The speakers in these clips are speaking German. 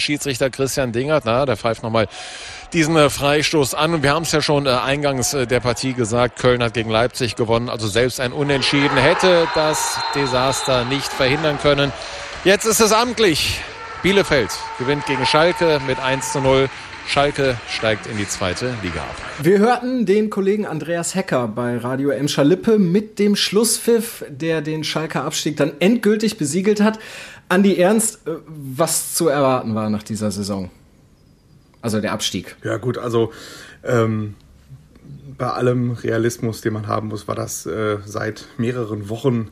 Schiedsrichter Christian Dingert, na, der pfeift nochmal diesen äh, Freistoß an. Und wir haben es ja schon äh, eingangs äh, der Partie gesagt, Köln hat gegen Leipzig gewonnen. Also selbst ein Unentschieden hätte das Desaster nicht verhindern können. Jetzt ist es amtlich. Bielefeld gewinnt gegen Schalke mit 1 zu 0. Schalke steigt in die zweite Liga ab. Wir hörten den Kollegen Andreas Hecker bei Radio M. Schalippe mit dem Schlusspfiff, der den Schalker Abstieg dann endgültig besiegelt hat. Andi Ernst, äh, was zu erwarten war nach dieser Saison? Also der Abstieg. Ja gut, also ähm, bei allem Realismus, den man haben muss, war das äh, seit mehreren Wochen,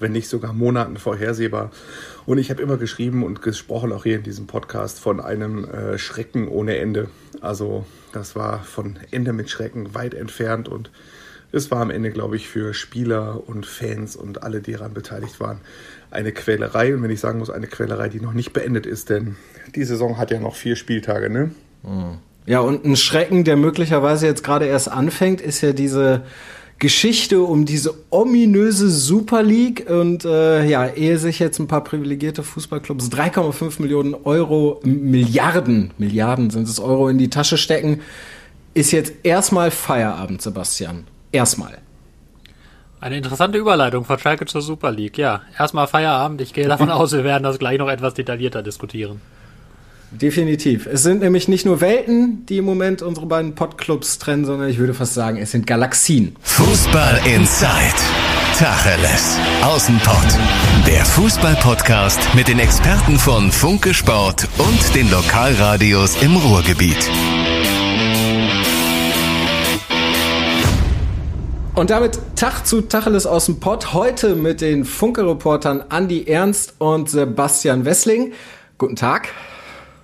wenn nicht sogar Monaten vorhersehbar. Und ich habe immer geschrieben und gesprochen, auch hier in diesem Podcast, von einem äh, Schrecken ohne Ende. Also das war von Ende mit Schrecken weit entfernt und es war am Ende, glaube ich, für Spieler und Fans und alle, die daran beteiligt waren, eine Quälerei. Und wenn ich sagen muss, eine Quälerei, die noch nicht beendet ist, denn die Saison hat ja noch vier Spieltage, ne? Ja, und ein Schrecken, der möglicherweise jetzt gerade erst anfängt, ist ja diese Geschichte um diese ominöse Super League. Und äh, ja, ehe sich jetzt ein paar privilegierte Fußballclubs 3,5 Millionen Euro, Milliarden, Milliarden sind es Euro in die Tasche stecken, ist jetzt erstmal Feierabend, Sebastian. Erstmal. Eine interessante Überleitung von Schalke zur Super League. Ja, erstmal Feierabend. Ich gehe davon aus, wir werden das gleich noch etwas detaillierter diskutieren. Definitiv. Es sind nämlich nicht nur Welten, die im Moment unsere beiden Podclubs trennen, sondern ich würde fast sagen, es sind Galaxien. Fußball Inside. Tacheles. Außenpott. Der Fußball-Podcast mit den Experten von Funke Sport und den Lokalradios im Ruhrgebiet. Und damit Tag zu Tacheles aus dem Pott. Heute mit den Funke-Reportern Andi Ernst und Sebastian Wessling. Guten Tag.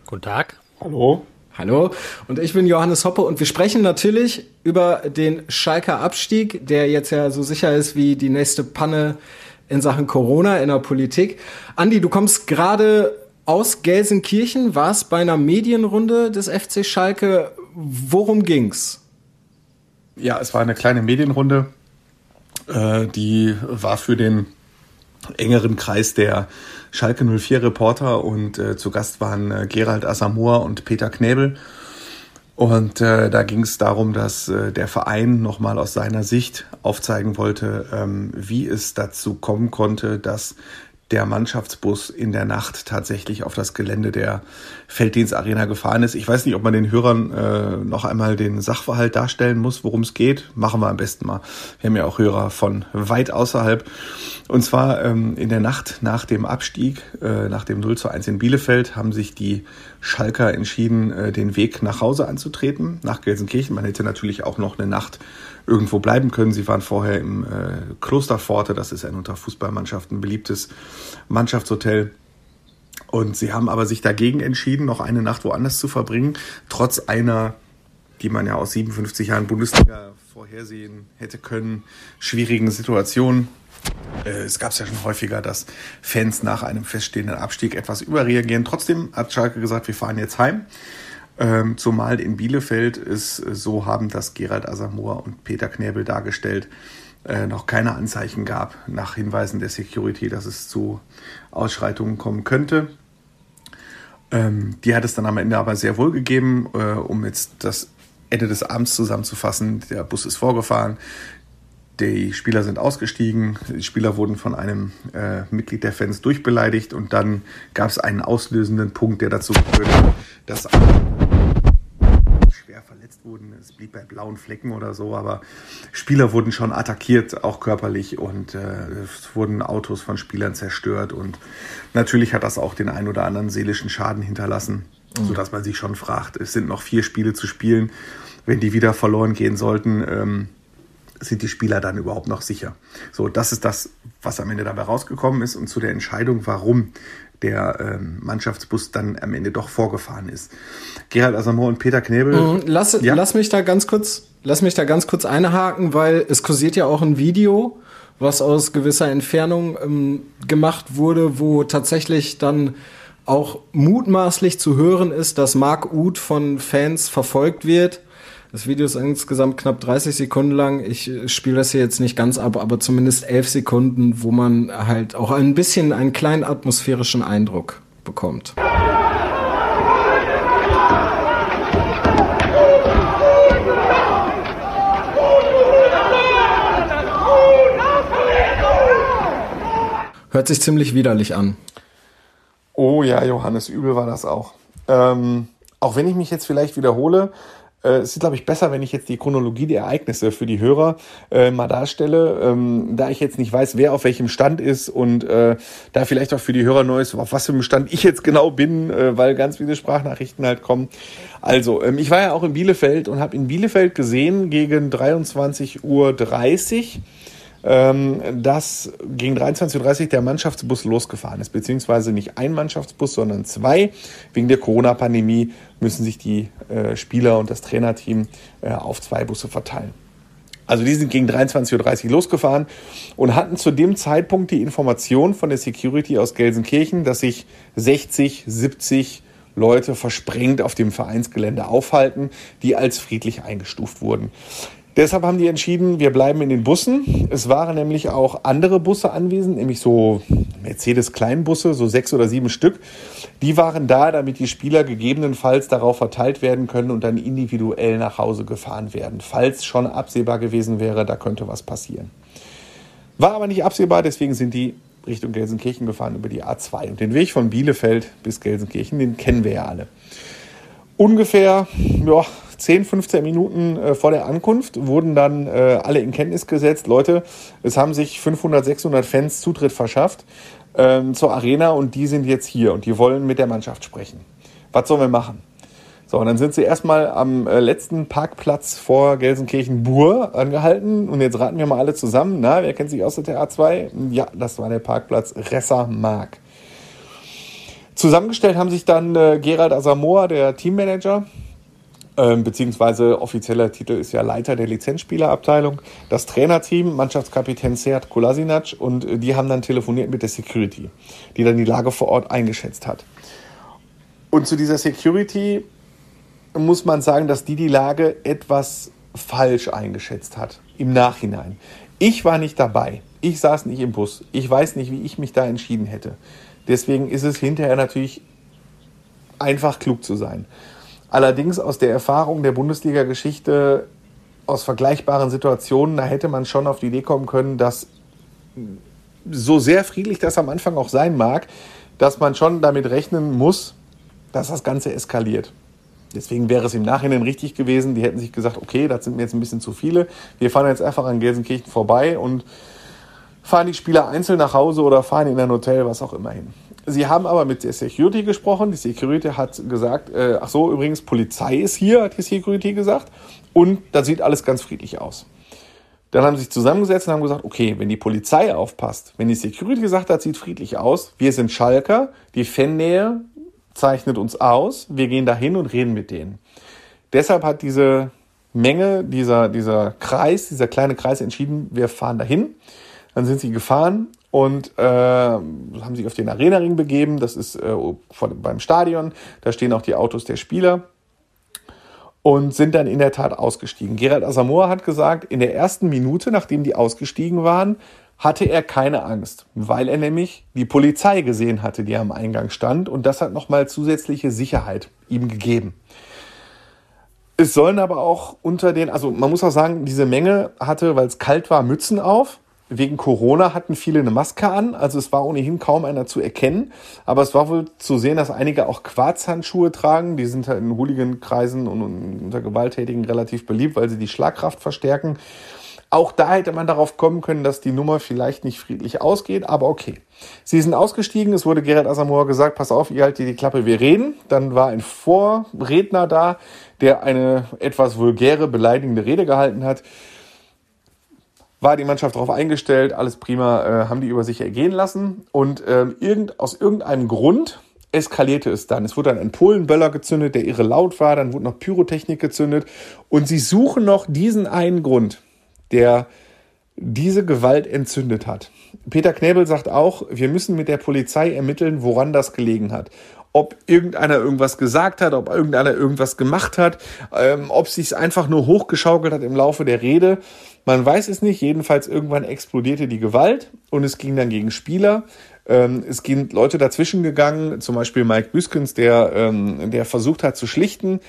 Guten Tag. Hallo. Hallo. Und ich bin Johannes Hoppe und wir sprechen natürlich über den Schalker Abstieg, der jetzt ja so sicher ist wie die nächste Panne in Sachen Corona in der Politik. Andi, du kommst gerade aus Gelsenkirchen, warst bei einer Medienrunde des FC Schalke. Worum ging's? Ja, es war eine kleine Medienrunde, äh, die war für den engeren Kreis der Schalke 04 Reporter und äh, zu Gast waren äh, Gerald Asamoah und Peter Knäbel. Und äh, da ging es darum, dass äh, der Verein nochmal aus seiner Sicht aufzeigen wollte, ähm, wie es dazu kommen konnte, dass der Mannschaftsbus in der Nacht tatsächlich auf das Gelände der Felddienstarena gefahren ist. Ich weiß nicht, ob man den Hörern äh, noch einmal den Sachverhalt darstellen muss, worum es geht. Machen wir am besten mal. Wir haben ja auch Hörer von weit außerhalb. Und zwar ähm, in der Nacht nach dem Abstieg, äh, nach dem 0 zu 1 in Bielefeld, haben sich die Schalker entschieden, äh, den Weg nach Hause anzutreten, nach Gelsenkirchen. Man hätte natürlich auch noch eine Nacht irgendwo bleiben können. Sie waren vorher im äh, Klosterforte, das ist ein unter Fußballmannschaften beliebtes Mannschaftshotel. Und sie haben aber sich dagegen entschieden, noch eine Nacht woanders zu verbringen, trotz einer, die man ja aus 57 Jahren Bundesliga vorhersehen hätte können, schwierigen Situation. Äh, es gab es ja schon häufiger, dass Fans nach einem feststehenden Abstieg etwas überreagieren. Trotzdem hat Schalke gesagt, wir fahren jetzt heim. Ähm, zumal in Bielefeld es äh, so haben, dass Gerald Asamoah und Peter Knäbel dargestellt, äh, noch keine Anzeichen gab nach Hinweisen der Security, dass es zu Ausschreitungen kommen könnte. Ähm, die hat es dann am Ende aber sehr wohl gegeben, äh, um jetzt das Ende des Abends zusammenzufassen. Der Bus ist vorgefahren, die Spieler sind ausgestiegen, die Spieler wurden von einem äh, Mitglied der Fans durchbeleidigt und dann gab es einen auslösenden Punkt, der dazu geführt hat, dass schwer verletzt wurden. Es blieb bei blauen Flecken oder so, aber Spieler wurden schon attackiert, auch körperlich und äh, es wurden Autos von Spielern zerstört und natürlich hat das auch den ein oder anderen seelischen Schaden hinterlassen, mhm. sodass man sich schon fragt, es sind noch vier Spiele zu spielen, wenn die wieder verloren gehen sollten. Ähm, sind die Spieler dann überhaupt noch sicher? So, das ist das, was am Ende dabei rausgekommen ist und zu der Entscheidung, warum der ähm, Mannschaftsbus dann am Ende doch vorgefahren ist. Gerald Asamoah und Peter Knebel. Mhm, lass, ja? lass mich da ganz kurz, lass mich da ganz kurz einhaken, weil es kursiert ja auch ein Video, was aus gewisser Entfernung ähm, gemacht wurde, wo tatsächlich dann auch mutmaßlich zu hören ist, dass Mark Uth von Fans verfolgt wird das Video ist insgesamt knapp 30 Sekunden lang. Ich äh, spiele das hier jetzt nicht ganz ab, aber zumindest 11 Sekunden, wo man halt auch ein bisschen einen kleinen atmosphärischen Eindruck bekommt. Hört sich ziemlich widerlich an. Oh ja, Johannes, übel war das auch. Ähm, auch wenn ich mich jetzt vielleicht wiederhole, äh, es ist, glaube ich, besser, wenn ich jetzt die Chronologie der Ereignisse für die Hörer äh, mal darstelle, ähm, da ich jetzt nicht weiß, wer auf welchem Stand ist und äh, da vielleicht auch für die Hörer neu ist, auf was für einem Stand ich jetzt genau bin, äh, weil ganz viele Sprachnachrichten halt kommen. Also, ähm, ich war ja auch in Bielefeld und habe in Bielefeld gesehen gegen 23.30 Uhr dass gegen 23.30 Uhr der Mannschaftsbus losgefahren ist, beziehungsweise nicht ein Mannschaftsbus, sondern zwei. Wegen der Corona-Pandemie müssen sich die äh, Spieler und das Trainerteam äh, auf zwei Busse verteilen. Also die sind gegen 23.30 Uhr losgefahren und hatten zu dem Zeitpunkt die Information von der Security aus Gelsenkirchen, dass sich 60, 70 Leute versprengt auf dem Vereinsgelände aufhalten, die als friedlich eingestuft wurden. Deshalb haben die entschieden, wir bleiben in den Bussen. Es waren nämlich auch andere Busse anwesend, nämlich so Mercedes-Kleinbusse, so sechs oder sieben Stück. Die waren da, damit die Spieler gegebenenfalls darauf verteilt werden können und dann individuell nach Hause gefahren werden, falls schon absehbar gewesen wäre, da könnte was passieren. War aber nicht absehbar, deswegen sind die Richtung Gelsenkirchen gefahren über die A2. Und den Weg von Bielefeld bis Gelsenkirchen, den kennen wir ja alle. Ungefähr ja, 10, 15 Minuten äh, vor der Ankunft wurden dann äh, alle in Kenntnis gesetzt. Leute, es haben sich 500, 600 Fans Zutritt verschafft ähm, zur Arena und die sind jetzt hier und die wollen mit der Mannschaft sprechen. Was sollen wir machen? So, und dann sind sie erstmal am äh, letzten Parkplatz vor Gelsenkirchen-Bur angehalten. Und jetzt raten wir mal alle zusammen. Na, wer kennt sich aus der A2? Ja, das war der Parkplatz Resser-Mark. Zusammengestellt haben sich dann äh, Gerald Asamoah, der Teammanager, ähm, beziehungsweise offizieller Titel ist ja Leiter der Lizenzspielerabteilung, das Trainerteam, Mannschaftskapitän Seat Kolasinac und äh, die haben dann telefoniert mit der Security, die dann die Lage vor Ort eingeschätzt hat. Und zu dieser Security muss man sagen, dass die die Lage etwas falsch eingeschätzt hat im Nachhinein. Ich war nicht dabei. Ich saß nicht im Bus. Ich weiß nicht, wie ich mich da entschieden hätte. Deswegen ist es hinterher natürlich einfach klug zu sein. Allerdings aus der Erfahrung der Bundesliga-Geschichte, aus vergleichbaren Situationen, da hätte man schon auf die Idee kommen können, dass so sehr friedlich das am Anfang auch sein mag, dass man schon damit rechnen muss, dass das Ganze eskaliert. Deswegen wäre es im Nachhinein richtig gewesen, die hätten sich gesagt, okay, das sind mir jetzt ein bisschen zu viele. Wir fahren jetzt einfach an Gelsenkirchen vorbei und fahren die Spieler einzeln nach Hause oder fahren in ein Hotel, was auch immer hin. Sie haben aber mit der Security gesprochen. Die Security hat gesagt, äh, ach so, übrigens, Polizei ist hier, hat die Security gesagt. Und da sieht alles ganz friedlich aus. Dann haben sie sich zusammengesetzt und haben gesagt, okay, wenn die Polizei aufpasst, wenn die Security gesagt hat, sieht friedlich aus, wir sind Schalker, die Fannähe zeichnet uns aus, wir gehen dahin und reden mit denen. Deshalb hat diese Menge, dieser, dieser Kreis, dieser kleine Kreis entschieden, wir fahren dahin. Dann sind sie gefahren und äh, haben sich auf den Arena-Ring begeben. Das ist äh, von, beim Stadion. Da stehen auch die Autos der Spieler und sind dann in der Tat ausgestiegen. Gerald Asamoah hat gesagt, in der ersten Minute, nachdem die ausgestiegen waren, hatte er keine Angst, weil er nämlich die Polizei gesehen hatte, die am Eingang stand und das hat nochmal zusätzliche Sicherheit ihm gegeben. Es sollen aber auch unter den, also man muss auch sagen, diese Menge hatte, weil es kalt war, Mützen auf wegen Corona hatten viele eine Maske an, also es war ohnehin kaum einer zu erkennen. Aber es war wohl zu sehen, dass einige auch Quarzhandschuhe tragen. Die sind halt in Hooligan-Kreisen und unter Gewalttätigen relativ beliebt, weil sie die Schlagkraft verstärken. Auch da hätte man darauf kommen können, dass die Nummer vielleicht nicht friedlich ausgeht, aber okay. Sie sind ausgestiegen, es wurde Gerald Asamoah gesagt, pass auf, ihr haltet die Klappe, wir reden. Dann war ein Vorredner da, der eine etwas vulgäre, beleidigende Rede gehalten hat war die Mannschaft darauf eingestellt, alles prima, äh, haben die über sich ergehen lassen. Und ähm, irgend, aus irgendeinem Grund eskalierte es dann. Es wurde dann ein Polenböller gezündet, der irre laut war, dann wurde noch Pyrotechnik gezündet. Und sie suchen noch diesen einen Grund, der diese Gewalt entzündet hat. Peter Knäbel sagt auch, wir müssen mit der Polizei ermitteln, woran das gelegen hat ob irgendeiner irgendwas gesagt hat, ob irgendeiner irgendwas gemacht hat, ähm, ob sich einfach nur hochgeschaukelt hat im Laufe der Rede. Man weiß es nicht. Jedenfalls irgendwann explodierte die Gewalt und es ging dann gegen Spieler. Ähm, es sind Leute dazwischen gegangen, zum Beispiel Mike Büskens, der, ähm, der versucht hat zu schlichten.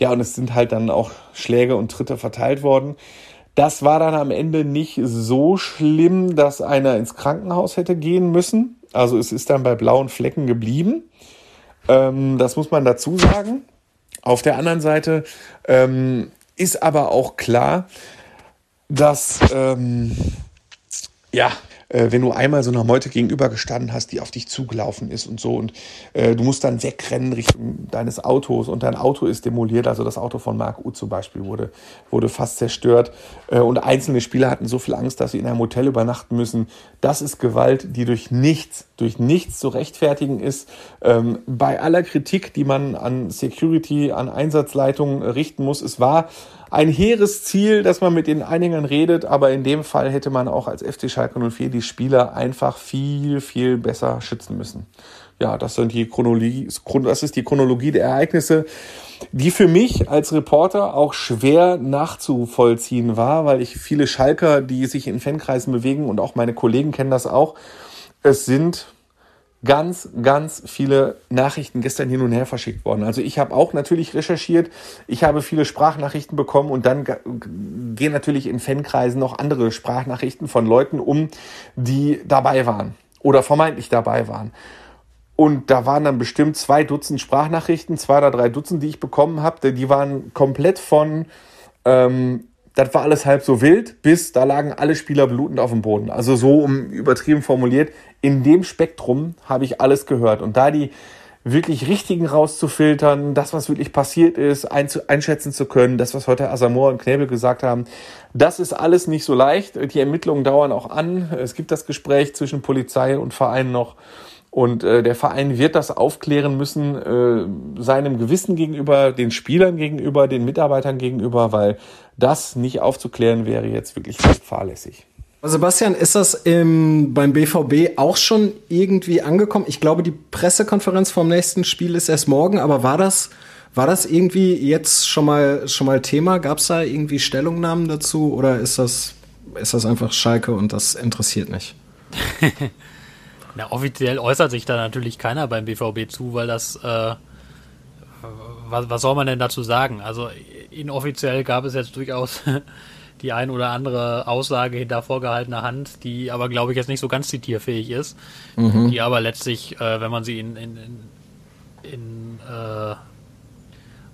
Ja, und es sind halt dann auch Schläge und Tritte verteilt worden. Das war dann am Ende nicht so schlimm, dass einer ins Krankenhaus hätte gehen müssen. Also es ist dann bei blauen Flecken geblieben. Ähm, das muss man dazu sagen. Auf der anderen Seite ähm, ist aber auch klar, dass ähm, ja, äh, wenn du einmal so einer Meute gegenüber gestanden hast, die auf dich zugelaufen ist und so und äh, du musst dann wegrennen Richtung deines Autos und dein Auto ist demoliert, also das Auto von Marc U zum Beispiel wurde, wurde fast zerstört äh, und einzelne Spieler hatten so viel Angst, dass sie in einem Hotel übernachten müssen. Das ist Gewalt, die durch nichts, durch nichts zu rechtfertigen ist. Ähm, bei aller Kritik, die man an Security, an Einsatzleitungen richten muss, es war ein hehres Ziel, dass man mit den Einigern redet, aber in dem Fall hätte man auch als FC Schalke 04 die Spieler einfach viel, viel besser schützen müssen. Ja, das sind die Chronologie, das ist die Chronologie der Ereignisse, die für mich als Reporter auch schwer nachzuvollziehen war, weil ich viele Schalker, die sich in Fankreisen bewegen und auch meine Kollegen kennen das auch, es sind ganz, ganz viele Nachrichten gestern hin und her verschickt worden. Also ich habe auch natürlich recherchiert, ich habe viele Sprachnachrichten bekommen und dann gehen natürlich in Fankreisen noch andere Sprachnachrichten von Leuten um, die dabei waren oder vermeintlich dabei waren. Und da waren dann bestimmt zwei Dutzend Sprachnachrichten, zwei oder drei Dutzend, die ich bekommen habe. Die waren komplett von ähm, das war alles halb so wild, bis da lagen alle Spieler blutend auf dem Boden. Also so um übertrieben formuliert, in dem Spektrum habe ich alles gehört. Und da die wirklich richtigen rauszufiltern, das, was wirklich passiert ist, einschätzen zu können, das, was heute Asamoah und Knebel gesagt haben, das ist alles nicht so leicht. Die Ermittlungen dauern auch an. Es gibt das Gespräch zwischen Polizei und Verein noch. Und äh, der Verein wird das aufklären müssen, äh, seinem Gewissen gegenüber, den Spielern gegenüber, den Mitarbeitern gegenüber, weil das nicht aufzuklären wäre jetzt wirklich fahrlässig. Sebastian, ist das im, beim BVB auch schon irgendwie angekommen? Ich glaube, die Pressekonferenz vom nächsten Spiel ist erst morgen, aber war das, war das irgendwie jetzt schon mal, schon mal Thema? Gab es da irgendwie Stellungnahmen dazu oder ist das, ist das einfach Schalke und das interessiert nicht? Na, offiziell äußert sich da natürlich keiner beim BVB zu, weil das, äh, was, was soll man denn dazu sagen? Also inoffiziell gab es jetzt durchaus die ein oder andere Aussage hinter vorgehaltener Hand, die aber, glaube ich, jetzt nicht so ganz zitierfähig ist, mhm. die aber letztlich, äh, wenn man sie in, in, in, in äh,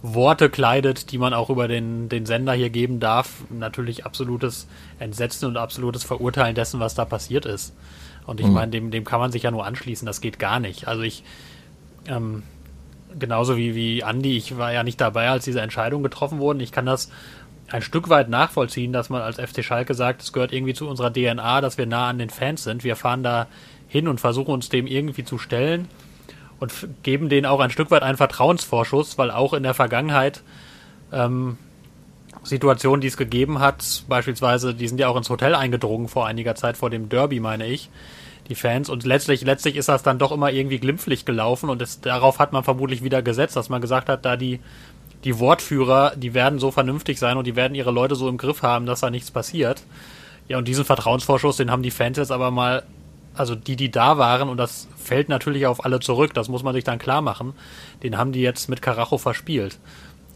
Worte kleidet, die man auch über den, den Sender hier geben darf, natürlich absolutes Entsetzen und absolutes Verurteilen dessen, was da passiert ist. Und ich mhm. meine, dem, dem kann man sich ja nur anschließen, das geht gar nicht. Also ich, ähm, genauso wie, wie Andi, ich war ja nicht dabei, als diese Entscheidungen getroffen wurden. Ich kann das ein Stück weit nachvollziehen, dass man als FC Schalke sagt, es gehört irgendwie zu unserer DNA, dass wir nah an den Fans sind. Wir fahren da hin und versuchen uns dem irgendwie zu stellen und geben denen auch ein Stück weit einen Vertrauensvorschuss, weil auch in der Vergangenheit ähm, Situationen, die es gegeben hat, beispielsweise, die sind ja auch ins Hotel eingedrungen vor einiger Zeit, vor dem Derby, meine ich, die Fans. Und letztlich, letztlich ist das dann doch immer irgendwie glimpflich gelaufen und es, darauf hat man vermutlich wieder gesetzt, dass man gesagt hat, da die, die Wortführer, die werden so vernünftig sein und die werden ihre Leute so im Griff haben, dass da nichts passiert. Ja, und diesen Vertrauensvorschuss, den haben die Fans jetzt aber mal, also die, die da waren, und das fällt natürlich auf alle zurück, das muss man sich dann klar machen, den haben die jetzt mit Karacho verspielt.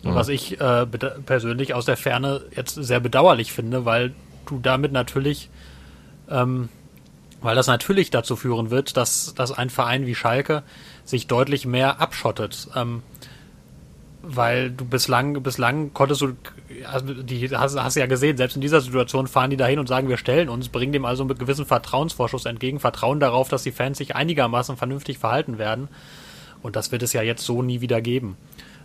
Mhm. Was ich äh, persönlich aus der Ferne jetzt sehr bedauerlich finde, weil du damit natürlich, ähm, weil das natürlich dazu führen wird, dass, dass ein Verein wie Schalke sich deutlich mehr abschottet. Ähm, weil du bislang, bislang konntest du, also die hast, hast ja gesehen, selbst in dieser Situation fahren die dahin und sagen, wir stellen uns, bringen dem also einen gewissen Vertrauensvorschuss entgegen, vertrauen darauf, dass die Fans sich einigermaßen vernünftig verhalten werden. Und das wird es ja jetzt so nie wieder geben.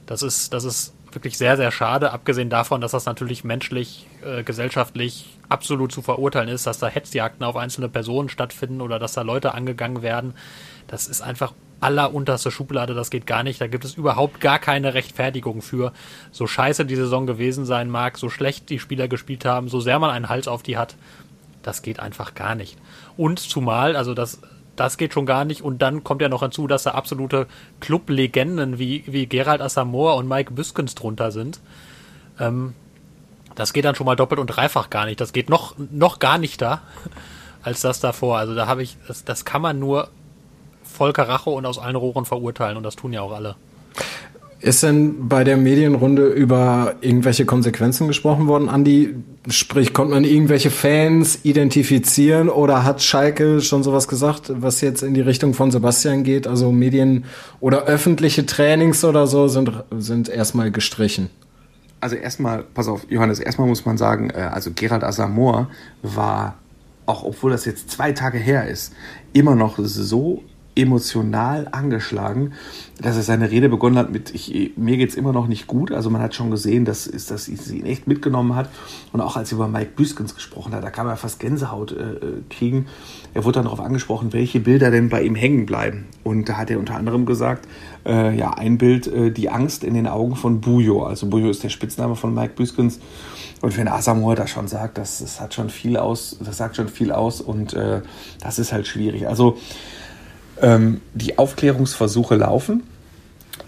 Das ist, das ist wirklich sehr, sehr schade, abgesehen davon, dass das natürlich menschlich, äh, gesellschaftlich absolut zu verurteilen ist, dass da Hetzjagden auf einzelne Personen stattfinden oder dass da Leute angegangen werden. Das ist einfach allerunterste Schublade, das geht gar nicht. Da gibt es überhaupt gar keine Rechtfertigung für. So scheiße die Saison gewesen sein mag, so schlecht die Spieler gespielt haben, so sehr man einen Hals auf die hat, das geht einfach gar nicht. Und zumal, also das das geht schon gar nicht. Und dann kommt ja noch hinzu, dass da absolute Club-Legenden wie, wie Gerald Asamoah und Mike Büskens drunter sind. Ähm, das geht dann schon mal doppelt und dreifach gar nicht. Das geht noch, noch gar nicht da als das davor. Also da habe ich, das, das kann man nur voll Karacho und aus allen Rohren verurteilen und das tun ja auch alle. Ist denn bei der Medienrunde über irgendwelche Konsequenzen gesprochen worden, Andi? Sprich, konnte man irgendwelche Fans identifizieren oder hat Schalke schon sowas gesagt, was jetzt in die Richtung von Sebastian geht? Also Medien oder öffentliche Trainings oder so sind, sind erstmal gestrichen. Also erstmal, pass auf, Johannes, erstmal muss man sagen, äh, also Gerald Asamoah war, auch obwohl das jetzt zwei Tage her ist, immer noch so emotional angeschlagen, dass er seine Rede begonnen hat mit, ich, mir geht's immer noch nicht gut. Also man hat schon gesehen, dass, ist, dass sie ihn echt mitgenommen hat. Und auch als er über Mike Büskens gesprochen hat, da kann man fast Gänsehaut äh, kriegen. Er wurde dann darauf angesprochen, welche Bilder denn bei ihm hängen bleiben. Und da hat er unter anderem gesagt, äh, ja, ein Bild, äh, die Angst in den Augen von Bujo. Also Bujo ist der Spitzname von Mike Büskens. Und wenn Asamoah da schon sagt, das, das hat schon viel aus, das sagt schon viel aus und äh, das ist halt schwierig. Also ähm, die Aufklärungsversuche laufen.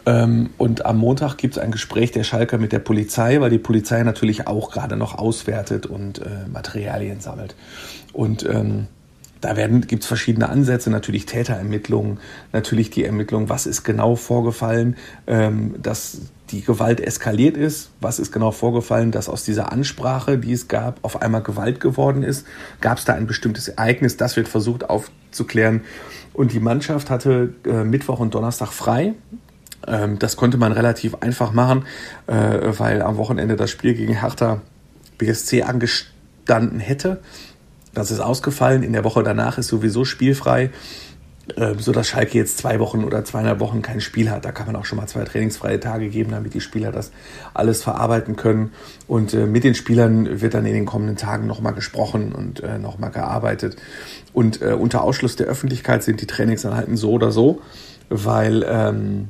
Ähm, und am Montag gibt es ein Gespräch der Schalker mit der Polizei, weil die Polizei natürlich auch gerade noch auswertet und äh, Materialien sammelt. Und ähm, da gibt es verschiedene Ansätze, natürlich Täterermittlungen, natürlich die Ermittlung, was ist genau vorgefallen, ähm, dass die Gewalt eskaliert ist, was ist genau vorgefallen, dass aus dieser Ansprache, die es gab, auf einmal Gewalt geworden ist. Gab es da ein bestimmtes Ereignis, das wird versucht aufzuklären. Und die Mannschaft hatte äh, Mittwoch und Donnerstag frei. Ähm, das konnte man relativ einfach machen, äh, weil am Wochenende das Spiel gegen Hertha BSC angestanden hätte. Das ist ausgefallen. In der Woche danach ist sowieso spielfrei, äh, sodass Schalke jetzt zwei Wochen oder zweieinhalb Wochen kein Spiel hat. Da kann man auch schon mal zwei trainingsfreie Tage geben, damit die Spieler das alles verarbeiten können. Und äh, mit den Spielern wird dann in den kommenden Tagen nochmal gesprochen und äh, nochmal gearbeitet. Und äh, unter Ausschluss der Öffentlichkeit sind die Trainingseinheiten so oder so, weil ähm,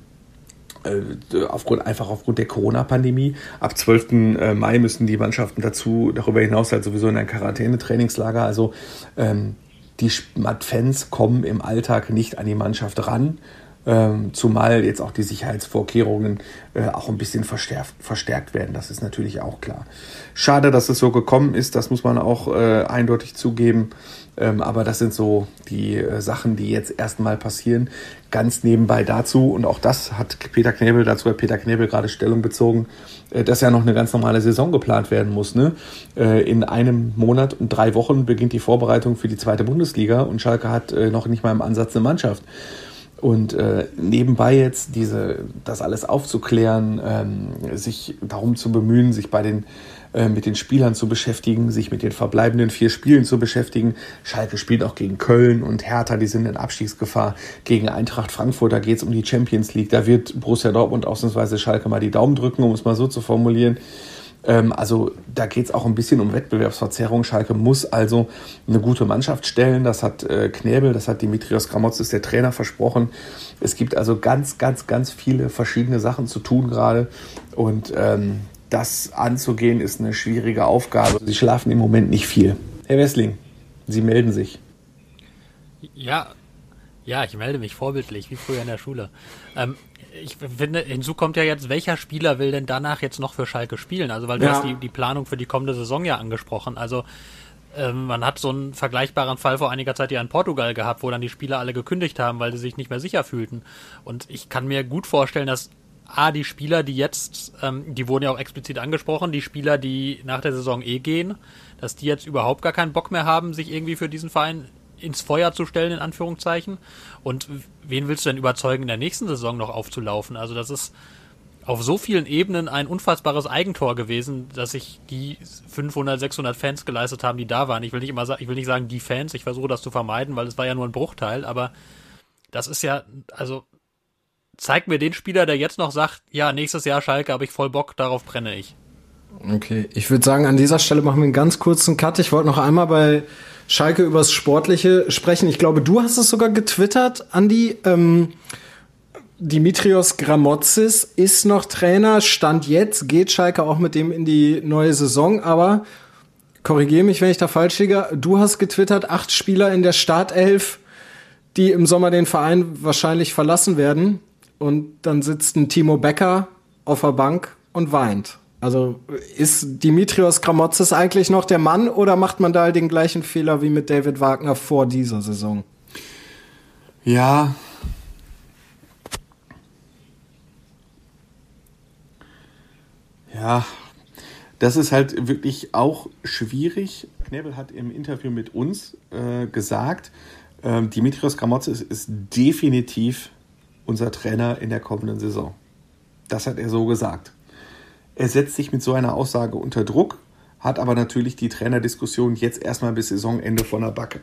äh, aufgrund, einfach aufgrund der Corona-Pandemie. Ab 12. Äh, Mai müssen die Mannschaften dazu, darüber hinaus halt sowieso in ein Quarantäne-Trainingslager. Also ähm, die Fans kommen im Alltag nicht an die Mannschaft ran. Ähm, zumal jetzt auch die Sicherheitsvorkehrungen äh, auch ein bisschen verstärkt, verstärkt werden. Das ist natürlich auch klar. Schade, dass es so gekommen ist, das muss man auch äh, eindeutig zugeben. Ähm, aber das sind so die äh, Sachen, die jetzt erstmal passieren. Ganz nebenbei dazu, und auch das hat Peter Knebel, dazu hat Peter Knebel gerade Stellung bezogen, äh, dass ja noch eine ganz normale Saison geplant werden muss. Ne? Äh, in einem Monat und drei Wochen beginnt die Vorbereitung für die zweite Bundesliga und Schalke hat äh, noch nicht mal im Ansatz eine Mannschaft. Und äh, nebenbei jetzt diese, das alles aufzuklären, ähm, sich darum zu bemühen, sich bei den äh, mit den Spielern zu beschäftigen, sich mit den verbleibenden vier Spielen zu beschäftigen. Schalke spielt auch gegen Köln und Hertha, die sind in Abstiegsgefahr. Gegen Eintracht Frankfurt, da geht es um die Champions League. Da wird Borussia Dortmund ausnahmsweise Schalke mal die Daumen drücken, um es mal so zu formulieren. Ähm, also da geht es auch ein bisschen um Wettbewerbsverzerrung. Schalke muss also eine gute Mannschaft stellen. Das hat äh, Knäbel, das hat Dimitrios Gramotzes, der Trainer, versprochen. Es gibt also ganz, ganz, ganz viele verschiedene Sachen zu tun gerade. Und ähm, das anzugehen, ist eine schwierige Aufgabe. Sie schlafen im Moment nicht viel. Herr Wessling, Sie melden sich. Ja, ja, ich melde mich vorbildlich, wie früher in der Schule. Ähm, ich finde, hinzu kommt ja jetzt, welcher Spieler will denn danach jetzt noch für Schalke spielen? Also, weil du ja. hast die, die Planung für die kommende Saison ja angesprochen. Also, ähm, man hat so einen vergleichbaren Fall vor einiger Zeit ja in Portugal gehabt, wo dann die Spieler alle gekündigt haben, weil sie sich nicht mehr sicher fühlten. Und ich kann mir gut vorstellen, dass A, die Spieler, die jetzt, ähm, die wurden ja auch explizit angesprochen, die Spieler, die nach der Saison eh gehen, dass die jetzt überhaupt gar keinen Bock mehr haben, sich irgendwie für diesen Verein ins Feuer zu stellen, in Anführungszeichen. Und wen willst du denn überzeugen, in der nächsten Saison noch aufzulaufen? Also das ist auf so vielen Ebenen ein unfassbares Eigentor gewesen, dass sich die 500, 600 Fans geleistet haben, die da waren. Ich will nicht immer sagen, ich will nicht sagen die Fans, ich versuche das zu vermeiden, weil es war ja nur ein Bruchteil, aber das ist ja, also zeig mir den Spieler, der jetzt noch sagt, ja, nächstes Jahr Schalke habe ich voll Bock, darauf brenne ich. Okay, ich würde sagen, an dieser Stelle machen wir einen ganz kurzen Cut. Ich wollte noch einmal bei Schalke übers Sportliche sprechen. Ich glaube, du hast es sogar getwittert, Andi. Ähm, Dimitrios Gramotzis ist noch Trainer. Stand jetzt geht Schalke auch mit dem in die neue Saison. Aber korrigiere mich, wenn ich da falsch liege. Du hast getwittert, acht Spieler in der Startelf, die im Sommer den Verein wahrscheinlich verlassen werden. Und dann sitzt ein Timo Becker auf der Bank und weint. Also ist Dimitrios Kramotzes eigentlich noch der Mann oder macht man da den gleichen Fehler wie mit David Wagner vor dieser Saison? Ja. Ja, das ist halt wirklich auch schwierig. Knebel hat im Interview mit uns äh, gesagt, äh, Dimitrios Gramotzes ist definitiv unser Trainer in der kommenden Saison. Das hat er so gesagt. Er setzt sich mit so einer Aussage unter Druck, hat aber natürlich die Trainerdiskussion jetzt erstmal bis Saisonende von der Backe.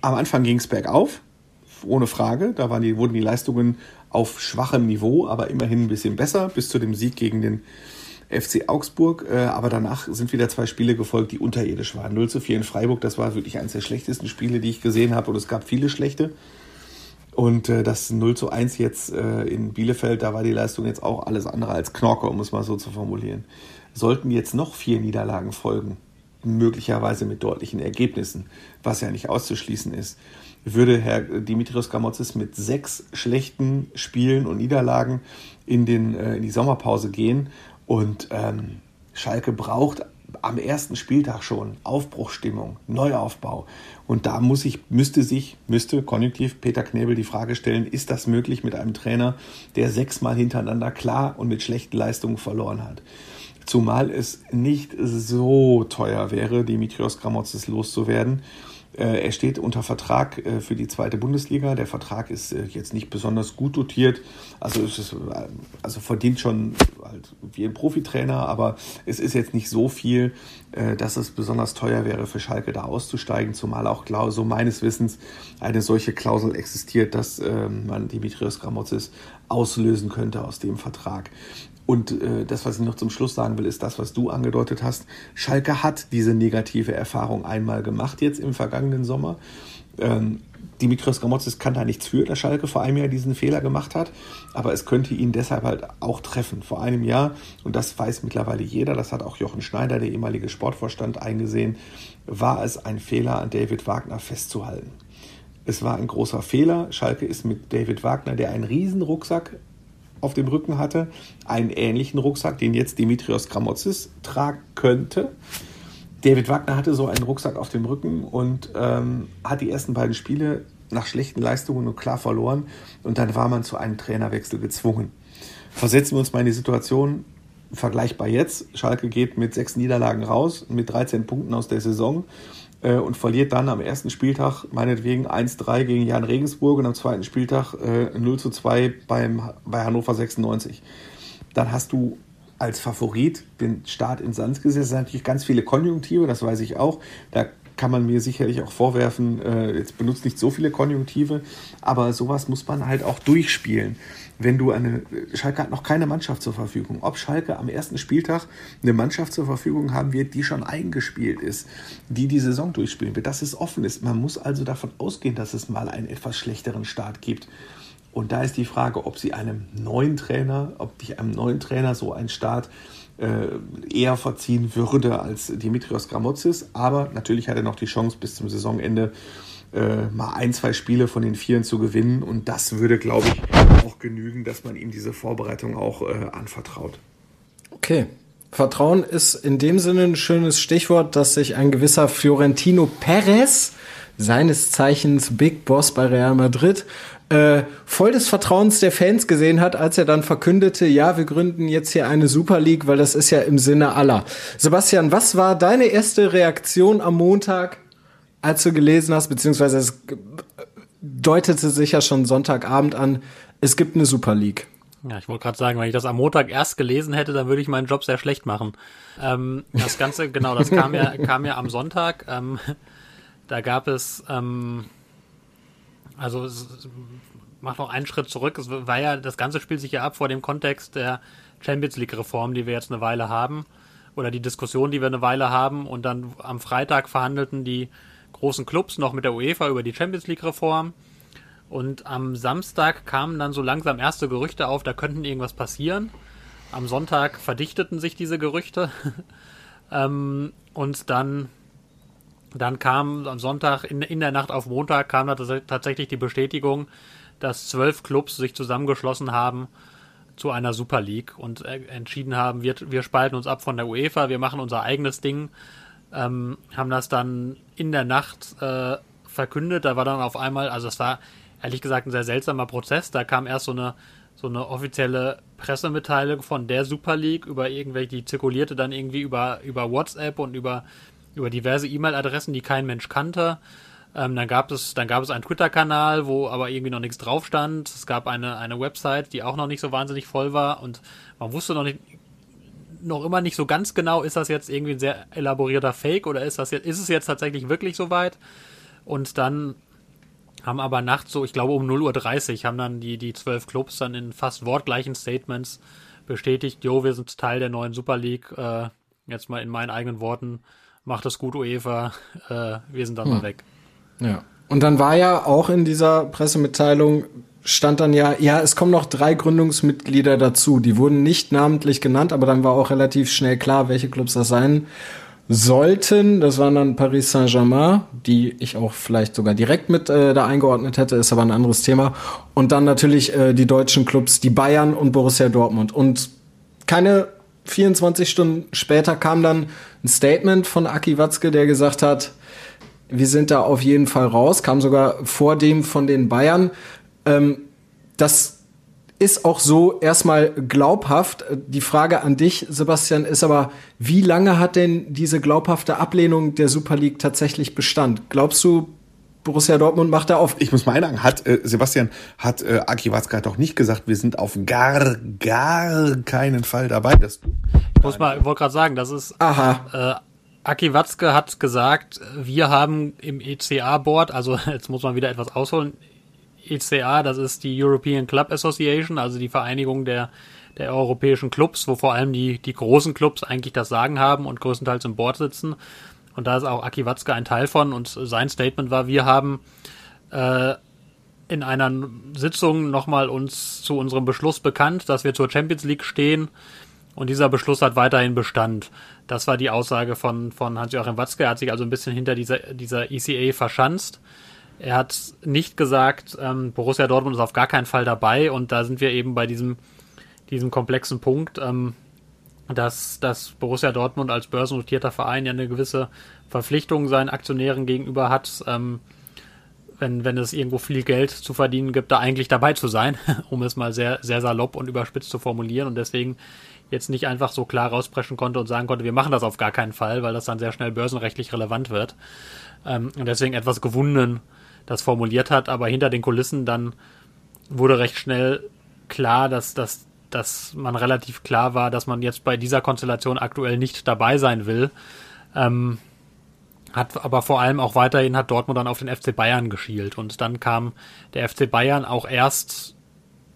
Am Anfang ging es bergauf, ohne Frage. Da waren die, wurden die Leistungen auf schwachem Niveau, aber immerhin ein bisschen besser, bis zu dem Sieg gegen den FC Augsburg. Äh, aber danach sind wieder zwei Spiele gefolgt, die unterirdisch waren. 0 zu 4 in Freiburg, das war wirklich eines der schlechtesten Spiele, die ich gesehen habe. Und es gab viele schlechte. Und äh, das 0 zu 1 jetzt äh, in Bielefeld, da war die Leistung jetzt auch alles andere als Knorke, um es mal so zu formulieren. Sollten jetzt noch vier Niederlagen folgen, möglicherweise mit deutlichen Ergebnissen, was ja nicht auszuschließen ist, würde Herr Dimitrios Gamotzis mit sechs schlechten Spielen und Niederlagen in, den, äh, in die Sommerpause gehen. Und ähm, Schalke braucht am ersten Spieltag schon Aufbruchstimmung, Neuaufbau. Und da muss ich, müsste sich, müsste konjunktiv Peter Knebel die Frage stellen, ist das möglich mit einem Trainer, der sechsmal hintereinander klar und mit schlechten Leistungen verloren hat? Zumal es nicht so teuer wäre, Dimitrios Gramotzes loszuwerden. Äh, er steht unter Vertrag äh, für die zweite Bundesliga. Der Vertrag ist äh, jetzt nicht besonders gut dotiert. Also, es also verdient schon halt wie ein Profitrainer, aber es ist jetzt nicht so viel, dass es besonders teuer wäre für Schalke da auszusteigen, zumal auch so meines Wissens eine solche Klausel existiert, dass man Dimitrios Gramotzis auslösen könnte aus dem Vertrag. Und äh, das, was ich noch zum Schluss sagen will, ist das, was du angedeutet hast. Schalke hat diese negative Erfahrung einmal gemacht, jetzt im vergangenen Sommer. Ähm, Dimitrios Gramotzis kann da nichts für, dass Schalke vor einem Jahr diesen Fehler gemacht hat, aber es könnte ihn deshalb halt auch treffen. Vor einem Jahr, und das weiß mittlerweile jeder, das hat auch Jochen Schneider, der ehemalige Sportvorstand, eingesehen, war es ein Fehler, an David Wagner festzuhalten. Es war ein großer Fehler. Schalke ist mit David Wagner, der einen riesen Rucksack auf dem Rücken hatte, einen ähnlichen Rucksack, den jetzt Dimitrios Gramotzis tragen könnte. David Wagner hatte so einen Rucksack auf dem Rücken und ähm, hat die ersten beiden Spiele nach schlechten Leistungen nur klar verloren und dann war man zu einem Trainerwechsel gezwungen. Versetzen wir uns mal in die Situation, vergleichbar jetzt. Schalke geht mit sechs Niederlagen raus, mit 13 Punkten aus der Saison äh, und verliert dann am ersten Spieltag meinetwegen 1-3 gegen Jan Regensburg und am zweiten Spieltag äh, 0 2 beim, bei Hannover 96. Dann hast du als Favorit den Start in Sand gesetzt. Das sind natürlich ganz viele Konjunktive, das weiß ich auch. Da kann man mir sicherlich auch vorwerfen, äh, jetzt benutzt nicht so viele Konjunktive, aber sowas muss man halt auch durchspielen wenn du eine, Schalke hat noch keine Mannschaft zur Verfügung. Ob Schalke am ersten Spieltag eine Mannschaft zur Verfügung haben wird, die schon eingespielt ist, die die Saison durchspielen wird, dass es offen ist. Man muss also davon ausgehen, dass es mal einen etwas schlechteren Start gibt. Und da ist die Frage, ob sie einem neuen Trainer, ob dich einem neuen Trainer so ein Start äh, eher verziehen würde als Dimitrios Gramotzis. Aber natürlich hat er noch die Chance bis zum Saisonende äh, mal ein, zwei Spiele von den Vieren zu gewinnen. Und das würde, glaube ich, auch genügen, dass man ihm diese Vorbereitung auch äh, anvertraut. Okay. Vertrauen ist in dem Sinne ein schönes Stichwort, dass sich ein gewisser Fiorentino Perez, seines Zeichens Big Boss bei Real Madrid, äh, voll des Vertrauens der Fans gesehen hat, als er dann verkündete, ja, wir gründen jetzt hier eine Super League, weil das ist ja im Sinne aller. Sebastian, was war deine erste Reaktion am Montag, als du gelesen hast, beziehungsweise es deutete sich ja schon Sonntagabend an, es gibt eine Super League. Ja, ich wollte gerade sagen, wenn ich das am Montag erst gelesen hätte, dann würde ich meinen Job sehr schlecht machen. Ähm, das Ganze, genau, das kam ja, kam ja am Sonntag. Ähm, da gab es, ähm, also es macht noch einen Schritt zurück. Es war ja, das Ganze spielt sich ja ab vor dem Kontext der Champions League-Reform, die wir jetzt eine Weile haben. Oder die Diskussion, die wir eine Weile haben. Und dann am Freitag verhandelten die großen Clubs noch mit der UEFA über die Champions League-Reform. Und am Samstag kamen dann so langsam erste Gerüchte auf, da könnten irgendwas passieren. Am Sonntag verdichteten sich diese Gerüchte. ähm, und dann, dann kam am Sonntag, in, in der Nacht auf Montag, kam da tatsächlich die Bestätigung, dass zwölf Clubs sich zusammengeschlossen haben zu einer Super League und äh, entschieden haben, wir, wir spalten uns ab von der UEFA, wir machen unser eigenes Ding ähm, haben das dann in der Nacht äh, verkündet. Da war dann auf einmal, also es war ehrlich gesagt ein sehr seltsamer Prozess. Da kam erst so eine, so eine offizielle Pressemitteilung von der Super League über irgendwelche, die zirkulierte dann irgendwie über, über WhatsApp und über, über diverse E-Mail-Adressen, die kein Mensch kannte. Ähm, dann gab es, dann gab es einen Twitter-Kanal, wo aber irgendwie noch nichts drauf stand. Es gab eine, eine Website, die auch noch nicht so wahnsinnig voll war und man wusste noch nicht, noch immer nicht so ganz genau, ist das jetzt irgendwie ein sehr elaborierter Fake oder ist das jetzt, ist es jetzt tatsächlich wirklich so weit? Und dann haben aber nachts so, ich glaube um 0.30 Uhr, haben dann die, die zwölf Clubs dann in fast wortgleichen Statements bestätigt, jo, wir sind Teil der neuen Super League, äh, jetzt mal in meinen eigenen Worten, macht es gut, UEFA, äh, wir sind dann hm. mal weg. Ja. Und dann war ja auch in dieser Pressemitteilung stand dann ja, ja, es kommen noch drei Gründungsmitglieder dazu. Die wurden nicht namentlich genannt, aber dann war auch relativ schnell klar, welche Clubs das sein sollten. Das waren dann Paris Saint-Germain, die ich auch vielleicht sogar direkt mit äh, da eingeordnet hätte, ist aber ein anderes Thema. Und dann natürlich äh, die deutschen Clubs, die Bayern und Borussia Dortmund. Und keine 24 Stunden später kam dann ein Statement von Aki Watzke, der gesagt hat, wir sind da auf jeden Fall raus, kam sogar vor dem von den Bayern. Ähm, das ist auch so erstmal glaubhaft. Die Frage an dich, Sebastian, ist aber, wie lange hat denn diese glaubhafte Ablehnung der Super League tatsächlich Bestand? Glaubst du, Borussia Dortmund macht da auf. Ich muss mal einhaken, hat äh, Sebastian, hat äh, Aki Watzka doch nicht gesagt, wir sind auf gar, gar keinen Fall dabei. Dass du ich muss mal, ich wollte gerade sagen, das ist. Aha. Äh, Aki Watzke hat gesagt, wir haben im ECA-Board, also jetzt muss man wieder etwas ausholen, ECA, das ist die European Club Association, also die Vereinigung der, der europäischen Clubs, wo vor allem die, die großen Clubs eigentlich das Sagen haben und größtenteils im Board sitzen. Und da ist auch Aki Watzke ein Teil von und sein Statement war, wir haben äh, in einer Sitzung nochmal uns zu unserem Beschluss bekannt, dass wir zur Champions League stehen und dieser Beschluss hat weiterhin Bestand. Das war die Aussage von, von Hans-Joachim Watzke. Er hat sich also ein bisschen hinter dieser, dieser ECA verschanzt. Er hat nicht gesagt, ähm, Borussia Dortmund ist auf gar keinen Fall dabei und da sind wir eben bei diesem, diesem komplexen Punkt, ähm, dass, dass Borussia Dortmund als börsennotierter Verein ja eine gewisse Verpflichtung seinen Aktionären gegenüber hat, ähm, wenn, wenn es irgendwo viel Geld zu verdienen gibt, da eigentlich dabei zu sein, um es mal sehr, sehr salopp und überspitzt zu formulieren und deswegen jetzt nicht einfach so klar rauspreschen konnte und sagen konnte, wir machen das auf gar keinen Fall, weil das dann sehr schnell börsenrechtlich relevant wird. Ähm, und deswegen etwas gewunden das formuliert hat, aber hinter den Kulissen dann wurde recht schnell klar, dass, dass, dass man relativ klar war, dass man jetzt bei dieser Konstellation aktuell nicht dabei sein will. Ähm, hat aber vor allem auch weiterhin hat Dortmund dann auf den FC Bayern geschielt und dann kam der FC Bayern auch erst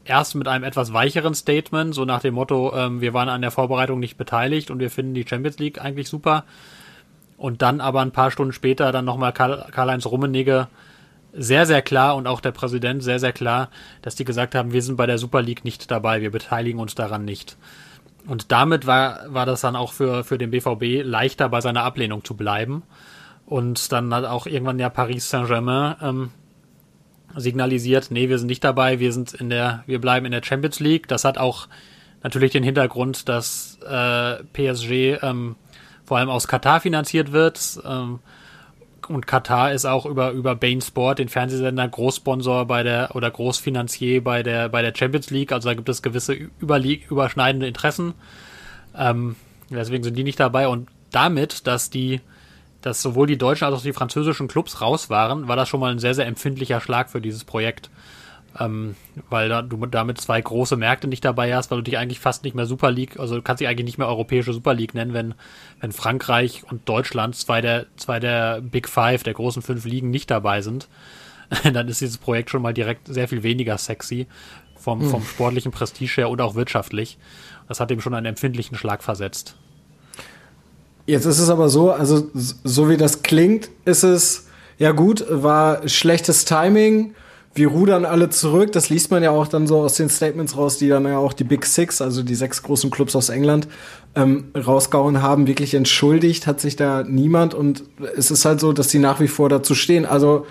erst mit einem etwas weicheren Statement, so nach dem Motto, ähm, wir waren an der Vorbereitung nicht beteiligt und wir finden die Champions League eigentlich super. Und dann aber ein paar Stunden später dann nochmal Karl-Heinz Rummenigge sehr, sehr klar und auch der Präsident sehr, sehr klar, dass die gesagt haben, wir sind bei der Super League nicht dabei, wir beteiligen uns daran nicht. Und damit war, war das dann auch für, für den BVB leichter, bei seiner Ablehnung zu bleiben. Und dann hat auch irgendwann ja Paris Saint-Germain ähm, signalisiert, nee, wir sind nicht dabei, wir sind in der, wir bleiben in der Champions League. Das hat auch natürlich den Hintergrund, dass äh, PSG ähm, vor allem aus Katar finanziert wird. Ähm, und Katar ist auch über, über Bain Sport, den Fernsehsender, Großsponsor bei der oder Großfinanzier bei der, bei der Champions League. Also da gibt es gewisse Überlie überschneidende Interessen. Ähm, deswegen sind die nicht dabei. Und damit, dass die dass sowohl die deutschen als auch die französischen Clubs raus waren, war das schon mal ein sehr, sehr empfindlicher Schlag für dieses Projekt. Ähm, weil da, du damit zwei große Märkte nicht dabei hast, weil du dich eigentlich fast nicht mehr Super League, also du kannst dich eigentlich nicht mehr europäische Super League nennen, wenn, wenn Frankreich und Deutschland, zwei der, zwei der Big Five, der großen fünf Ligen nicht dabei sind. dann ist dieses Projekt schon mal direkt sehr viel weniger sexy vom, vom hm. sportlichen Prestige her und auch wirtschaftlich. Das hat dem schon einen empfindlichen Schlag versetzt. Jetzt ist es aber so, also so wie das klingt, ist es, ja gut, war schlechtes Timing. Wir rudern alle zurück. Das liest man ja auch dann so aus den Statements raus, die dann ja auch die Big Six, also die sechs großen Clubs aus England, ähm, rausgehauen haben. Wirklich entschuldigt hat sich da niemand. Und es ist halt so, dass die nach wie vor dazu stehen. Also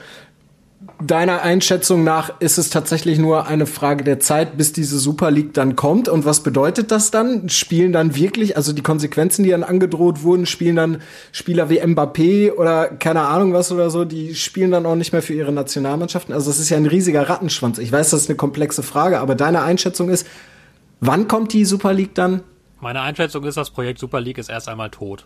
deiner Einschätzung nach ist es tatsächlich nur eine Frage der Zeit, bis diese Super League dann kommt. Und was bedeutet das dann? Spielen dann wirklich, also die Konsequenzen, die dann angedroht wurden, spielen dann Spieler wie Mbappé oder keine Ahnung was oder so, die spielen dann auch nicht mehr für ihre Nationalmannschaften. Also das ist ja ein riesiger Rattenschwanz. Ich weiß, das ist eine komplexe Frage, aber deine Einschätzung ist, wann kommt die Super League dann? Meine Einschätzung ist, das Projekt Super League ist erst einmal tot.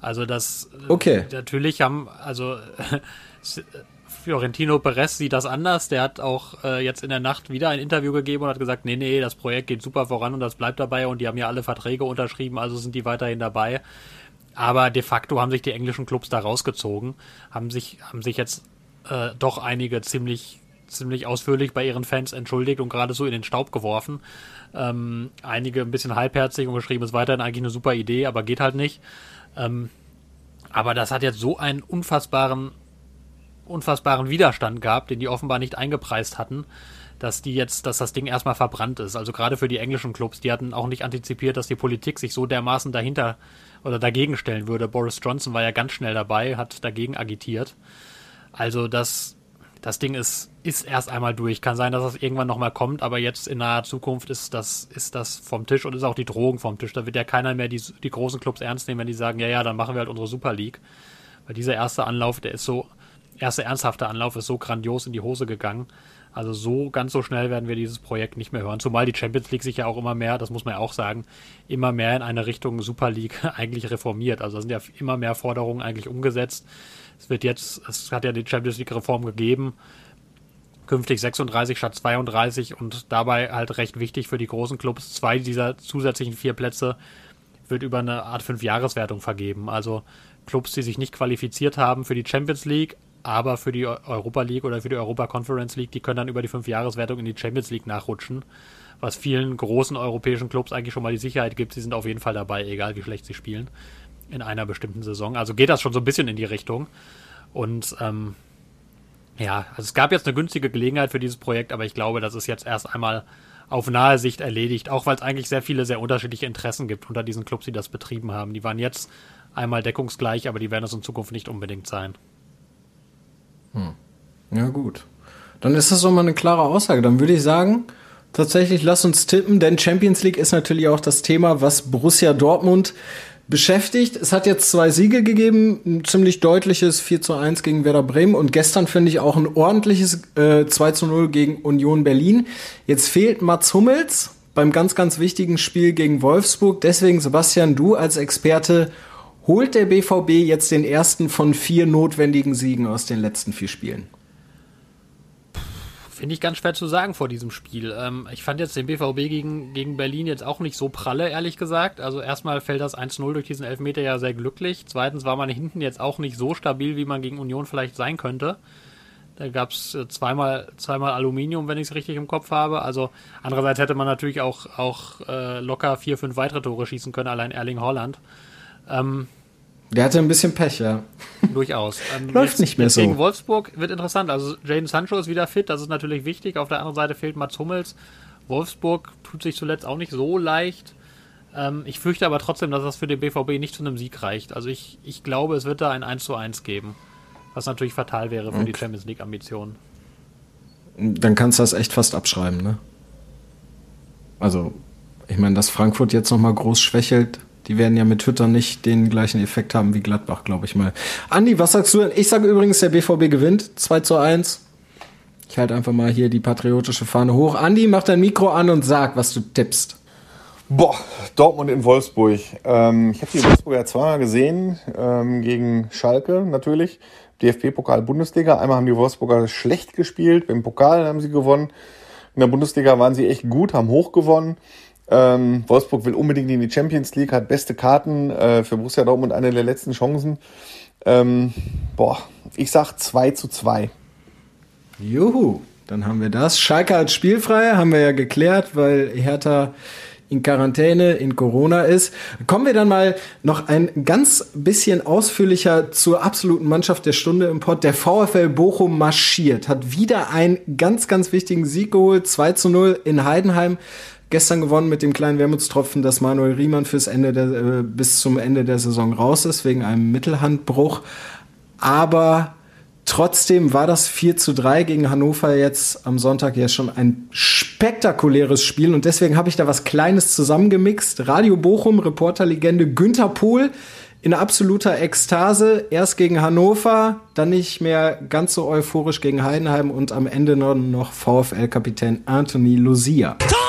Also das okay. natürlich haben, also Fiorentino Perez sieht das anders. Der hat auch äh, jetzt in der Nacht wieder ein Interview gegeben und hat gesagt, nee, nee, das Projekt geht super voran und das bleibt dabei und die haben ja alle Verträge unterschrieben, also sind die weiterhin dabei. Aber de facto haben sich die englischen Clubs da rausgezogen, haben sich, haben sich jetzt äh, doch einige ziemlich, ziemlich ausführlich bei ihren Fans entschuldigt und gerade so in den Staub geworfen. Ähm, einige ein bisschen halbherzig und geschrieben, ist weiterhin eigentlich eine super Idee, aber geht halt nicht. Ähm, aber das hat jetzt so einen unfassbaren unfassbaren Widerstand gab, den die offenbar nicht eingepreist hatten, dass die jetzt, dass das Ding erstmal verbrannt ist. Also gerade für die englischen Clubs, die hatten auch nicht antizipiert, dass die Politik sich so dermaßen dahinter oder dagegen stellen würde. Boris Johnson war ja ganz schnell dabei, hat dagegen agitiert. Also das, das Ding ist, ist erst einmal durch. Kann sein, dass das irgendwann nochmal kommt, aber jetzt in naher Zukunft ist das, ist das vom Tisch und ist auch die Drohung vom Tisch. Da wird ja keiner mehr die, die großen Clubs ernst nehmen, wenn die sagen, ja, ja, dann machen wir halt unsere Super League. Weil dieser erste Anlauf, der ist so erste ernsthafte Anlauf ist so grandios in die Hose gegangen. Also so ganz so schnell werden wir dieses Projekt nicht mehr hören. Zumal die Champions League sich ja auch immer mehr, das muss man ja auch sagen, immer mehr in eine Richtung Super League eigentlich reformiert. Also da sind ja immer mehr Forderungen eigentlich umgesetzt. Es wird jetzt, es hat ja die Champions League Reform gegeben, künftig 36 statt 32 und dabei halt recht wichtig für die großen Clubs. Zwei dieser zusätzlichen vier Plätze wird über eine Art Fünf-Jahreswertung vergeben. Also Clubs, die sich nicht qualifiziert haben für die Champions League, aber für die Europa League oder für die Europa Conference League, die können dann über die Fünfjahreswertung in die Champions League nachrutschen, was vielen großen europäischen Clubs eigentlich schon mal die Sicherheit gibt, sie sind auf jeden Fall dabei, egal wie schlecht sie spielen in einer bestimmten Saison. Also geht das schon so ein bisschen in die Richtung. Und ähm, ja, also es gab jetzt eine günstige Gelegenheit für dieses Projekt, aber ich glaube, das ist jetzt erst einmal auf nahe Sicht erledigt, auch weil es eigentlich sehr viele sehr unterschiedliche Interessen gibt unter diesen Clubs, die das betrieben haben. Die waren jetzt einmal deckungsgleich, aber die werden es in Zukunft nicht unbedingt sein. Hm. Ja, gut. Dann ist das doch mal eine klare Aussage. Dann würde ich sagen, tatsächlich lass uns tippen, denn Champions League ist natürlich auch das Thema, was Borussia Dortmund beschäftigt. Es hat jetzt zwei Siege gegeben, ein ziemlich deutliches 4 zu 1 gegen Werder Bremen und gestern finde ich auch ein ordentliches äh, 2 zu 0 gegen Union Berlin. Jetzt fehlt Mats Hummels beim ganz, ganz wichtigen Spiel gegen Wolfsburg. Deswegen, Sebastian, du als Experte, Holt der BVB jetzt den ersten von vier notwendigen Siegen aus den letzten vier Spielen? Finde ich ganz schwer zu sagen vor diesem Spiel. Ähm, ich fand jetzt den BVB gegen, gegen Berlin jetzt auch nicht so pralle, ehrlich gesagt. Also erstmal fällt das 1-0 durch diesen Elfmeter ja sehr glücklich. Zweitens war man hinten jetzt auch nicht so stabil, wie man gegen Union vielleicht sein könnte. Da gab es äh, zweimal, zweimal Aluminium, wenn ich es richtig im Kopf habe. Also andererseits hätte man natürlich auch, auch äh, locker vier, fünf weitere Tore schießen können, allein Erling Holland. Ähm, der hatte ein bisschen Pech, ja. Durchaus. Ähm, Läuft jetzt, nicht mehr so. Gegen Wolfsburg wird interessant. Also Jaden Sancho ist wieder fit, das ist natürlich wichtig. Auf der anderen Seite fehlt Mats Hummels. Wolfsburg tut sich zuletzt auch nicht so leicht. Ähm, ich fürchte aber trotzdem, dass das für den BVB nicht zu einem Sieg reicht. Also ich, ich glaube, es wird da ein 1 zu 1 geben. Was natürlich fatal wäre für okay. die Champions League Ambitionen. Dann kannst du das echt fast abschreiben, ne? Also, ich meine, dass Frankfurt jetzt nochmal groß schwächelt, die werden ja mit Twitter nicht den gleichen Effekt haben wie Gladbach, glaube ich mal. Andi, was sagst du denn? Ich sage übrigens, der BVB gewinnt 2 zu 1. Ich halte einfach mal hier die patriotische Fahne hoch. Andi, mach dein Mikro an und sag, was du tippst. Boah, Dortmund in Wolfsburg. Ähm, ich habe die Wolfsburger zweimal gesehen, ähm, gegen Schalke natürlich. DFB-Pokal Bundesliga. Einmal haben die Wolfsburger schlecht gespielt, im Pokal haben sie gewonnen. In der Bundesliga waren sie echt gut, haben hoch gewonnen. Ähm, Wolfsburg will unbedingt in die Champions League, hat beste Karten äh, für Borussia Dortmund, eine der letzten Chancen. Ähm, boah, ich sag 2 zu 2. Juhu, dann haben wir das. Schalke als spielfrei, haben wir ja geklärt, weil Hertha in Quarantäne, in Corona ist. Kommen wir dann mal noch ein ganz bisschen ausführlicher zur absoluten Mannschaft der Stunde im Pott. Der VfL Bochum marschiert, hat wieder einen ganz, ganz wichtigen Sieg geholt. 2 zu 0 in Heidenheim gestern gewonnen mit dem kleinen Wermutstropfen, dass Manuel Riemann fürs Ende der, äh, bis zum Ende der Saison raus ist, wegen einem Mittelhandbruch. Aber Trotzdem war das 4 zu 3 gegen Hannover jetzt am Sonntag ja schon ein spektakuläres Spiel und deswegen habe ich da was Kleines zusammengemixt. Radio Bochum, Reporterlegende Günther Pohl in absoluter Ekstase. Erst gegen Hannover, dann nicht mehr ganz so euphorisch gegen Heidenheim und am Ende noch VfL-Kapitän Anthony Lucia. Tor,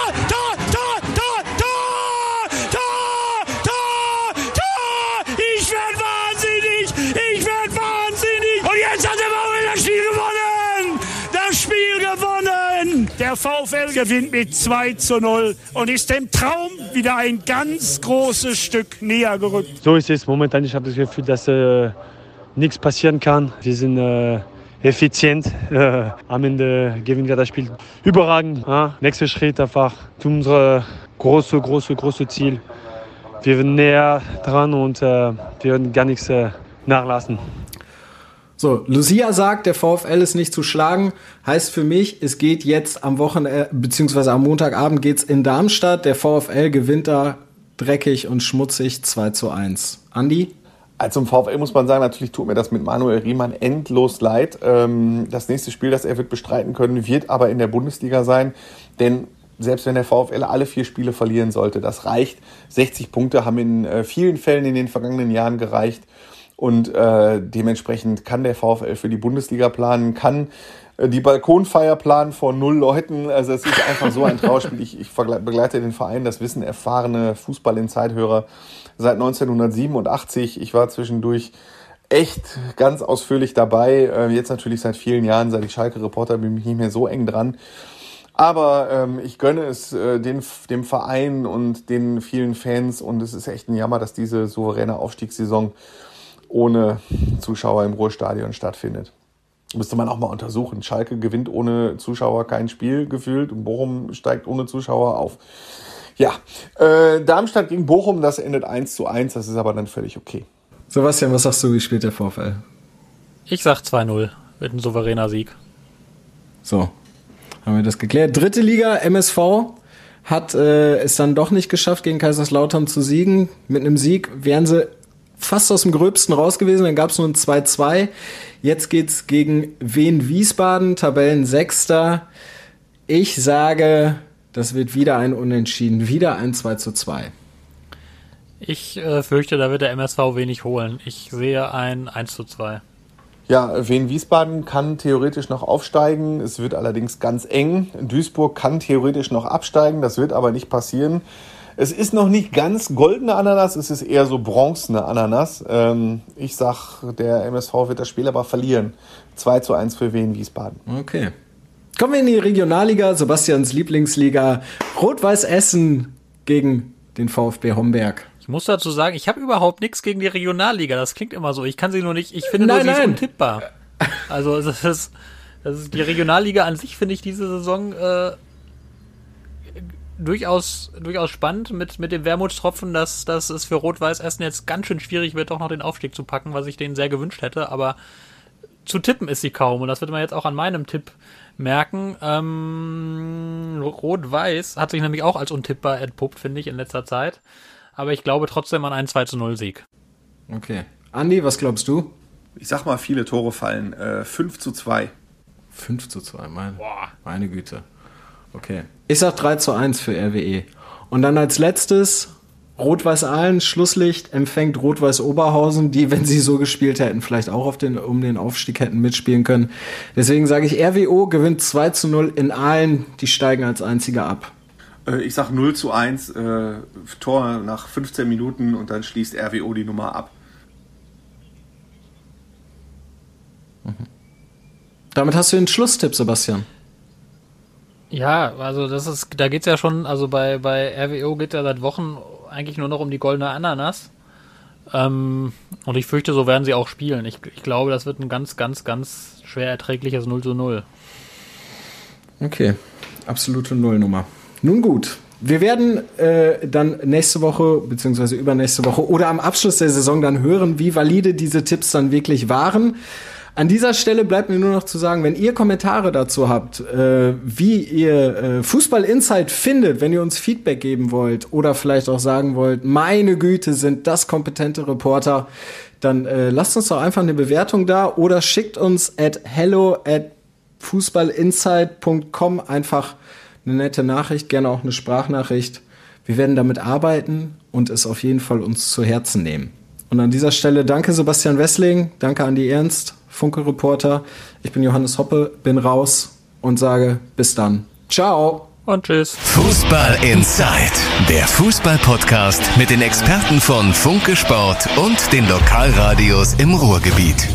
Der VfL gewinnt mit 2 zu 0 und ist dem Traum wieder ein ganz großes Stück näher gerückt. So ist es momentan. Ich habe das Gefühl, dass äh, nichts passieren kann. Wir sind äh, effizient. Äh, am Ende gewinnen wir das Spiel überragend. Ja? Nächster Schritt einfach zu unserem großen, großen, großen Ziel. Wir sind näher dran und äh, wir werden gar nichts äh, nachlassen. So, Lucia sagt, der VfL ist nicht zu schlagen. Heißt für mich, es geht jetzt am Wochenende, beziehungsweise am Montagabend geht's in Darmstadt. Der VfL gewinnt da dreckig und schmutzig 2 zu 1. Andi? Also zum VfL muss man sagen, natürlich tut mir das mit Manuel Riemann endlos leid. Ähm, das nächste Spiel, das er wird bestreiten können, wird aber in der Bundesliga sein. Denn selbst wenn der VfL alle vier Spiele verlieren sollte, das reicht. 60 Punkte haben in äh, vielen Fällen in den vergangenen Jahren gereicht. Und äh, dementsprechend kann der VfL für die Bundesliga planen, kann äh, die Balkonfeier planen vor null Leuten. Also es ist einfach so ein Trauerspiel. Ich, ich begleite den Verein, das wissen erfahrene Fußball in Zeithörer seit 1987. Ich war zwischendurch echt ganz ausführlich dabei. Äh, jetzt natürlich seit vielen Jahren, seit ich Schalke-Reporter bin, bin ich nicht mehr so eng dran. Aber ähm, ich gönne es äh, den, dem Verein und den vielen Fans und es ist echt ein Jammer, dass diese souveräne Aufstiegssaison ohne Zuschauer im Ruhrstadion stattfindet. Müsste man auch mal untersuchen. Schalke gewinnt ohne Zuschauer kein Spiel gefühlt und Bochum steigt ohne Zuschauer auf. Ja, äh, Darmstadt gegen Bochum, das endet 1 zu 1, das ist aber dann völlig okay. Sebastian, was sagst du, wie spielt der VfL? Ich sag 2-0, wird ein souveräner Sieg. So, haben wir das geklärt. Dritte Liga, MSV hat äh, es dann doch nicht geschafft, gegen Kaiserslautern zu siegen. Mit einem Sieg wären sie fast aus dem Gröbsten raus gewesen. Dann gab es nur ein 2-2. Jetzt geht's gegen Wien Wiesbaden, Tabellensechster. Ich sage, das wird wieder ein Unentschieden, wieder ein 2 zu 2. Ich äh, fürchte, da wird der MSV wenig holen. Ich sehe ein 1 zu 2. Ja, Wien Wiesbaden kann theoretisch noch aufsteigen. Es wird allerdings ganz eng. Duisburg kann theoretisch noch absteigen. Das wird aber nicht passieren. Es ist noch nicht ganz goldene Ananas, es ist eher so bronzene Ananas. Ähm, ich sag, der MSV wird das Spiel aber verlieren. 2 zu 1 für Wien Wiesbaden. Okay. Kommen wir in die Regionalliga, Sebastians Lieblingsliga. Rot-Weiß Essen gegen den VfB Homberg. Ich muss dazu sagen, ich habe überhaupt nichts gegen die Regionalliga. Das klingt immer so. Ich kann sie nur nicht, ich finde nein, nur, sie nein. ist untippbar. Also das ist, das ist die Regionalliga an sich, finde ich diese Saison äh, durchaus, durchaus spannend mit, mit dem Wermutstropfen, dass, dass es für Rot-Weiß Essen jetzt ganz schön schwierig wird, doch noch den Aufstieg zu packen, was ich denen sehr gewünscht hätte. Aber zu tippen ist sie kaum. Und das wird man jetzt auch an meinem Tipp merken. Ähm, Rot-Weiß hat sich nämlich auch als untippbar entpuppt, finde ich, in letzter Zeit. Aber ich glaube trotzdem an einen 2 zu 0 Sieg. Okay. Andi, was glaubst du? Ich sag mal, viele Tore fallen. Äh, 5 zu 2. 5 zu 2, meine, meine Güte. Okay. Ich sag 3 zu 1 für RWE. Und dann als letztes Rot-Weiß Aalen, Schlusslicht, empfängt Rot-Weiß Oberhausen, die, wenn sie so gespielt hätten, vielleicht auch auf den, um den Aufstieg hätten mitspielen können. Deswegen sage ich, RWO gewinnt 2 zu 0 in Aalen, die steigen als einziger ab. Äh, ich sag 0 zu 1, äh, Tor nach 15 Minuten und dann schließt RWO die Nummer ab. Mhm. Damit hast du den Schlusstipp, Sebastian. Ja, also das ist, da geht's ja schon, also bei, bei RWO geht ja seit Wochen eigentlich nur noch um die goldene Ananas. Ähm, und ich fürchte, so werden sie auch spielen. Ich, ich glaube, das wird ein ganz, ganz, ganz schwer erträgliches 0 zu 0. Okay, absolute Nullnummer. Nun gut, wir werden äh, dann nächste Woche, beziehungsweise übernächste Woche oder am Abschluss der Saison dann hören, wie valide diese Tipps dann wirklich waren. An dieser Stelle bleibt mir nur noch zu sagen, wenn ihr Kommentare dazu habt, äh, wie ihr äh, Fußball Insight findet, wenn ihr uns Feedback geben wollt oder vielleicht auch sagen wollt, meine Güte, sind das kompetente Reporter, dann äh, lasst uns doch einfach eine Bewertung da oder schickt uns at hello at fußballinsight.com einfach eine nette Nachricht, gerne auch eine Sprachnachricht. Wir werden damit arbeiten und es auf jeden Fall uns zu Herzen nehmen. Und an dieser Stelle danke Sebastian Wessling, danke Andi Ernst, Funke-Reporter. Ich bin Johannes Hoppe, bin raus und sage bis dann. Ciao. Und tschüss. Fußball Inside, der Fußball-Podcast mit den Experten von Funke Sport und den Lokalradios im Ruhrgebiet.